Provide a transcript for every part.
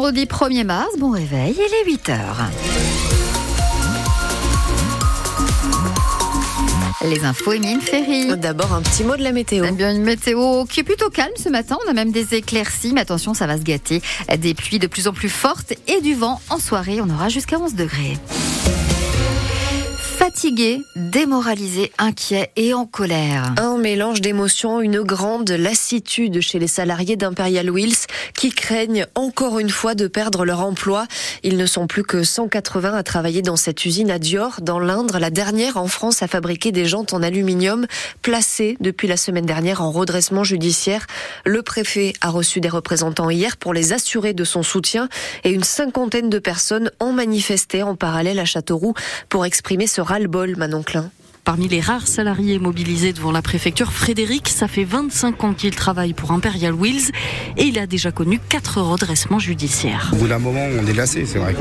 vendredi 1er mars, bon réveil, il est 8 heures. Les infos, Émile Ferry. D'abord, un petit mot de la météo. Eh bien, une météo qui est plutôt calme ce matin. On a même des éclaircies, mais attention, ça va se gâter. Des pluies de plus en plus fortes et du vent en soirée. On aura jusqu'à 11 degrés. Fatigué, démoralisé, inquiet et en colère. Un mélange d'émotions, une grande lassitude chez les salariés d'Imperial Wheels qui craignent encore une fois de perdre leur emploi. Ils ne sont plus que 180 à travailler dans cette usine à Dior, dans l'Indre, la dernière en France à fabriquer des jantes en aluminium, placées depuis la semaine dernière en redressement judiciaire. Le préfet a reçu des représentants hier pour les assurer de son soutien et une cinquantaine de personnes ont manifesté en parallèle à Châteauroux pour exprimer ce ras-le-bol, Manon Klein. Parmi les rares salariés mobilisés devant la préfecture, Frédéric, ça fait 25 ans qu'il travaille pour Imperial Wheels et il a déjà connu quatre redressements judiciaires. Au bout d'un moment, on est lassé, c'est vrai.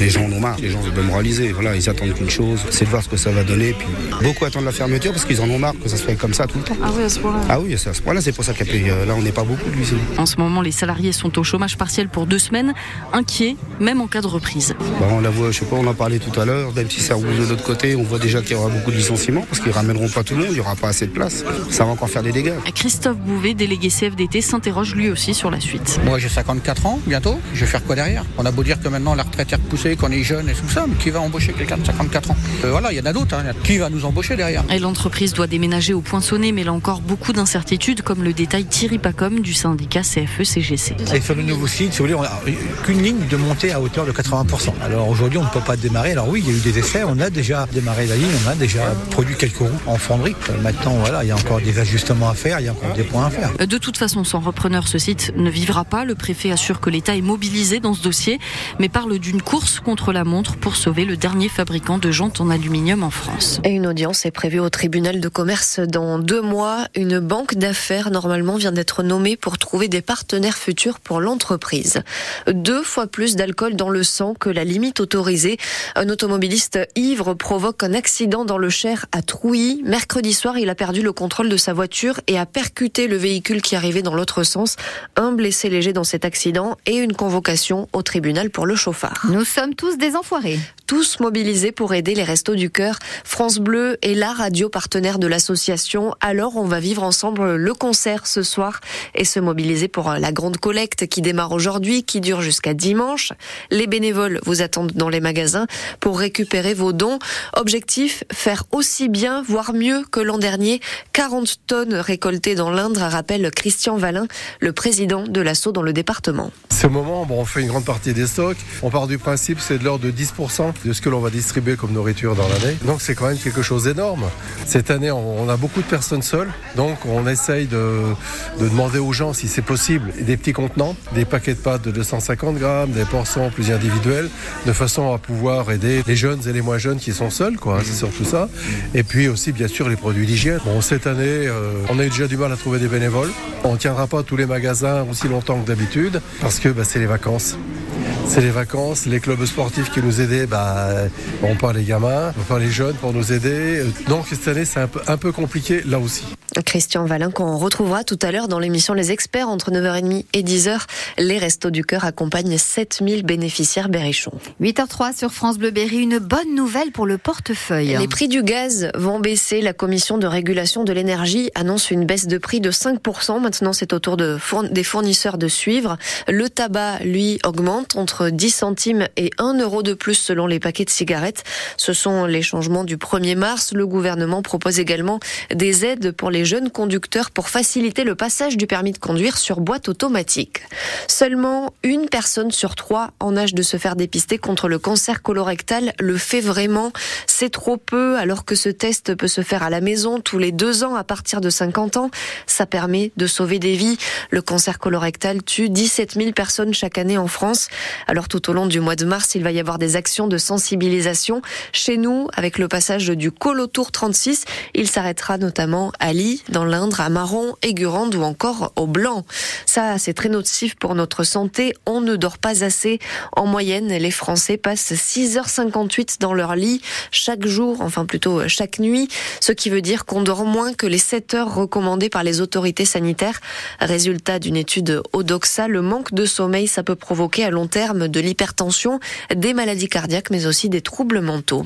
Les gens en ont marre, les gens se démoralisés. Voilà, ils attendent qu'une chose, c'est de voir ce que ça va donner. Puis beaucoup attendent la fermeture parce qu'ils en ont marre que ça se fait comme ça tout le temps. Ah oui, à ce point-là. Ah oui, c'est à ce point-là, c'est pour ça qu'il y a Là, on n'est pas beaucoup de l'usine. En ce moment, les salariés sont au chômage partiel pour deux semaines, inquiets, même en cas de reprise. Bah, on la voit, je sais pas, on en parlait tout à l'heure, même si ça roule de l'autre côté, on voit déjà qu'il y aura beaucoup de licenciements parce qu'ils ramèneront pas tout le monde, il n'y aura pas assez de place. Ça va encore faire des dégâts. Christophe Bouvet, délégué CFDT, s'interroge lui aussi sur la suite. Moi j'ai 54 ans bientôt, je vais faire quoi derrière? On a beau dire que maintenant la retraite est repoussée, qu'on est jeune et tout ça, mais qui va embaucher quelqu'un de 54 ans? Euh, Voilà, il y en a d'autres. hein. Qui va nous embaucher derrière? Et l'entreprise doit déménager au poinçonné, mais là encore beaucoup d'incertitudes, comme le détail Thierry Pacom du syndicat E CFE-CGC. Et sur le nouveau site, si vous voulez, on qu'une ligne de montée à hauteur de 80%. Alors aujourd'hui, on ne peut pas démarrer. Alors oui, il y a eu des essais, on a déjà démarré la ligne, on a déjà produit quelques roues en fonderie. Euh, Maintenant, voilà, il y a encore des ajustements à faire, il y a encore des points à faire. De toute façon, sans repreneur, ce site ne vivra pas. Le préfet assure que l'État est mobilisé dans ce dossier, mais parle d'une course contre la montre pour sauver le dernier fabricant de jantes en aluminium en France. Et une audience est prévue au tribunal de commerce dans deux mois. Une banque d'affaires, normalement, vient d'être nommée pour trouver des partenaires futurs pour l'entreprise. Deux fois plus d'alcool dans le sang que la limite autorisée. Un automobiliste ivre provoque un accident dans le Cher à Trouilly. Mercredi soir, il a perdu le contrôle de sa voiture et a percuté le véhicule qui arrivait dans l'autre sens. Un blessé léger dans cet accident et une convocation au tribunal pour le chauffard. Nous sommes tous des enfoirés. Tous mobilisés pour aider les Restos du Cœur. France Bleu est la radio partenaire de l'association. Alors, on va vivre ensemble le concert ce soir et se mobiliser pour la grande collecte qui démarre aujourd'hui, qui dure jusqu'à dimanche. Les bénévoles vous attendent dans les magasins pour récupérer vos dons. Objectif, faire aussi bien, voire mieux que l'an dernier. 40 tonnes récoltées dans l'Indre, rappelle Christian Valin, le président de l'assaut dans le département. Ce moment, bon, on fait une grande partie des stocks. On part du principe, c'est de l'ordre de 10% de ce que l'on va distribuer comme nourriture dans l'année. Donc c'est quand même quelque chose d'énorme. Cette année, on a beaucoup de personnes seules. Donc on essaye de, de demander aux gens, si c'est possible, des petits contenants, des paquets de pâtes de 250 grammes, des portions plus individuelles, de façon à pouvoir aider les jeunes et les moins jeunes qui sont seuls, quoi. C'est surtout ça. Et puis aussi, bien sûr, les produits d'hygiène. Bon, cette année, euh, on a eu déjà du mal à trouver des bénévoles. On ne tiendra pas tous les magasins aussi longtemps que d'habitude parce que bah, c'est les vacances. C'est les vacances, les clubs sportifs qui nous aidaient, bah, bon, pas les gamins, pas les jeunes pour nous aider. Donc cette année, c'est un peu, un peu compliqué là aussi. Christian Valin qu'on retrouvera tout à l'heure dans l'émission Les Experts entre 9h30 et 10h. Les Restos du Cœur accompagnent 7000 bénéficiaires berrichons. 8h03 sur France Bleu Berry, une bonne nouvelle pour le portefeuille. Les prix du gaz vont baisser. La commission de régulation de l'énergie annonce une baisse de prix de 5%. Maintenant, c'est au tour de fourn- des fournisseurs de suivre. Le tabac, lui, augmente entre 10 centimes et 1 euro de plus selon les paquets de cigarettes. Ce sont les changements du 1er mars. Le gouvernement propose également des aides pour les jeunes conducteurs pour faciliter le passage du permis de conduire sur boîte automatique. Seulement une personne sur trois en âge de se faire dépister contre le cancer colorectal le fait vraiment. C'est trop peu alors que ce test peut se faire à la maison tous les deux ans à partir de 50 ans. Ça permet de sauver des vies. Le cancer colorectal tue 17 000 personnes chaque année en France. Alors tout au long du mois de mars, il va y avoir des actions de sensibilisation. Chez nous, avec le passage du Colotour 36, il s'arrêtera notamment à Lille. Dans l'Indre, à Marron, Aigurande ou encore au Blanc. Ça, c'est très nocif pour notre santé. On ne dort pas assez. En moyenne, les Français passent 6h58 dans leur lit chaque jour, enfin plutôt chaque nuit, ce qui veut dire qu'on dort moins que les 7 heures recommandées par les autorités sanitaires. Résultat d'une étude Odoxa, le manque de sommeil, ça peut provoquer à long terme de l'hypertension, des maladies cardiaques, mais aussi des troubles mentaux.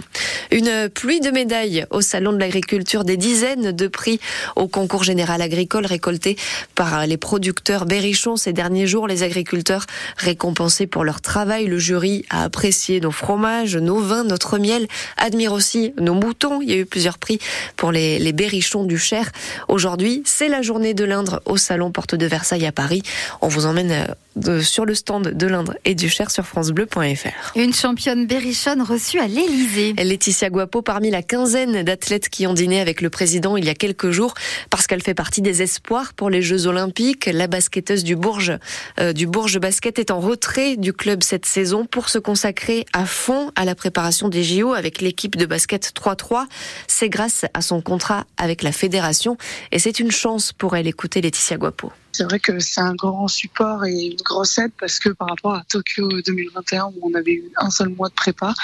Une pluie de médailles au Salon de l'agriculture, des dizaines de prix au concours général agricole récoltés par les producteurs berrichons ces derniers jours. Les agriculteurs récompensés pour leur travail. Le jury a apprécié nos fromages, nos vins, notre miel, admire aussi nos moutons. Il y a eu plusieurs prix pour les, berrichons du Cher. Aujourd'hui, c'est la journée de l'Indre au Salon Porte de Versailles à Paris. On vous emmène euh, sur le stand de l'Indre et du Cher sur francebleu.fr. Une championne berrichonne reçue à l'Elysée. Laetitia Guapo parmi la quinzaine d'athlètes qui ont dîné avec le président il y a quelques jours parce qu'elle fait partie des espoirs pour les Jeux Olympiques. La basketteuse du Bourges, euh, du Bourges Basket est en retrait du club cette saison pour se consacrer à fond à la préparation des JO avec l'équipe de basket 3-3. C'est grâce à son contrat avec la fédération et c'est une chance pour elle. Écouter Laetitia Guapo. C'est vrai que c'est un grand support et une grosse aide parce que par rapport à Tokyo 2021 où on avait eu un seul mois de prépa,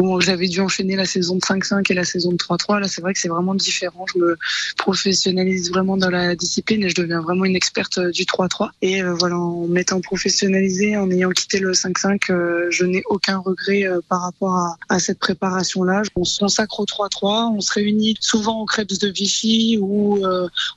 où j'avais dû enchaîner la saison de 5-5 et la saison de 3-3, là c'est vrai que c'est vraiment différent. Je me professionnalise vraiment dans la discipline et je deviens vraiment une experte du 3-3. Et euh, voilà, en m'étant professionnalisée, en ayant quitté le 5-5, euh, je n'ai aucun regret euh, par rapport à, cette préparation-là. On se consacre au 3-3, on se réunit souvent au Krebs de Vichy ou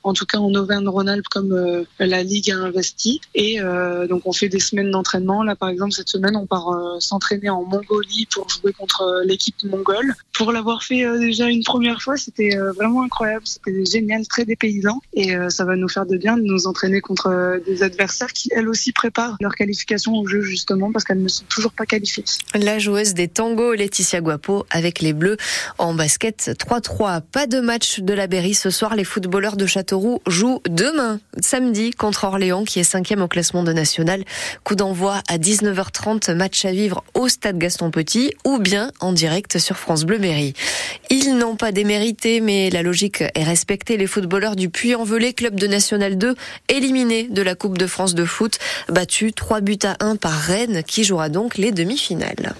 en tout cas en Auvergne-Rhône-Alpes comme la la Ligue a investi. Et euh, donc on fait des semaines d'entraînement. Là par exemple cette semaine on part euh, s'entraîner en Mongolie pour jouer contre euh, l'équipe mongole. Pour l'avoir fait déjà une première fois, c'était vraiment incroyable, c'était génial, très dépaysant. Et ça va nous faire de bien de nous entraîner contre des adversaires qui elles aussi préparent leur qualification au jeu justement parce qu'elles ne sont toujours pas qualifiées. La joueuse des tangos Laetitia Guapo avec les Bleus en basket 3-3. Pas de match de la Berry ce soir. Les footballeurs de Châteauroux jouent demain, samedi, contre contre Orléans qui est cinquième au classement de national. Coup d'envoi à 19h30, match à vivre au stade Gaston Petit ou bien en direct sur France Bleu Mairie. Ils n'ont pas démérité, mais la logique est respectée. Les footballeurs du Puy-en-Velay, club de National 2, éliminés de la Coupe de France de foot, battus 3 buts à 1 par Rennes qui jouera donc les demi-finales.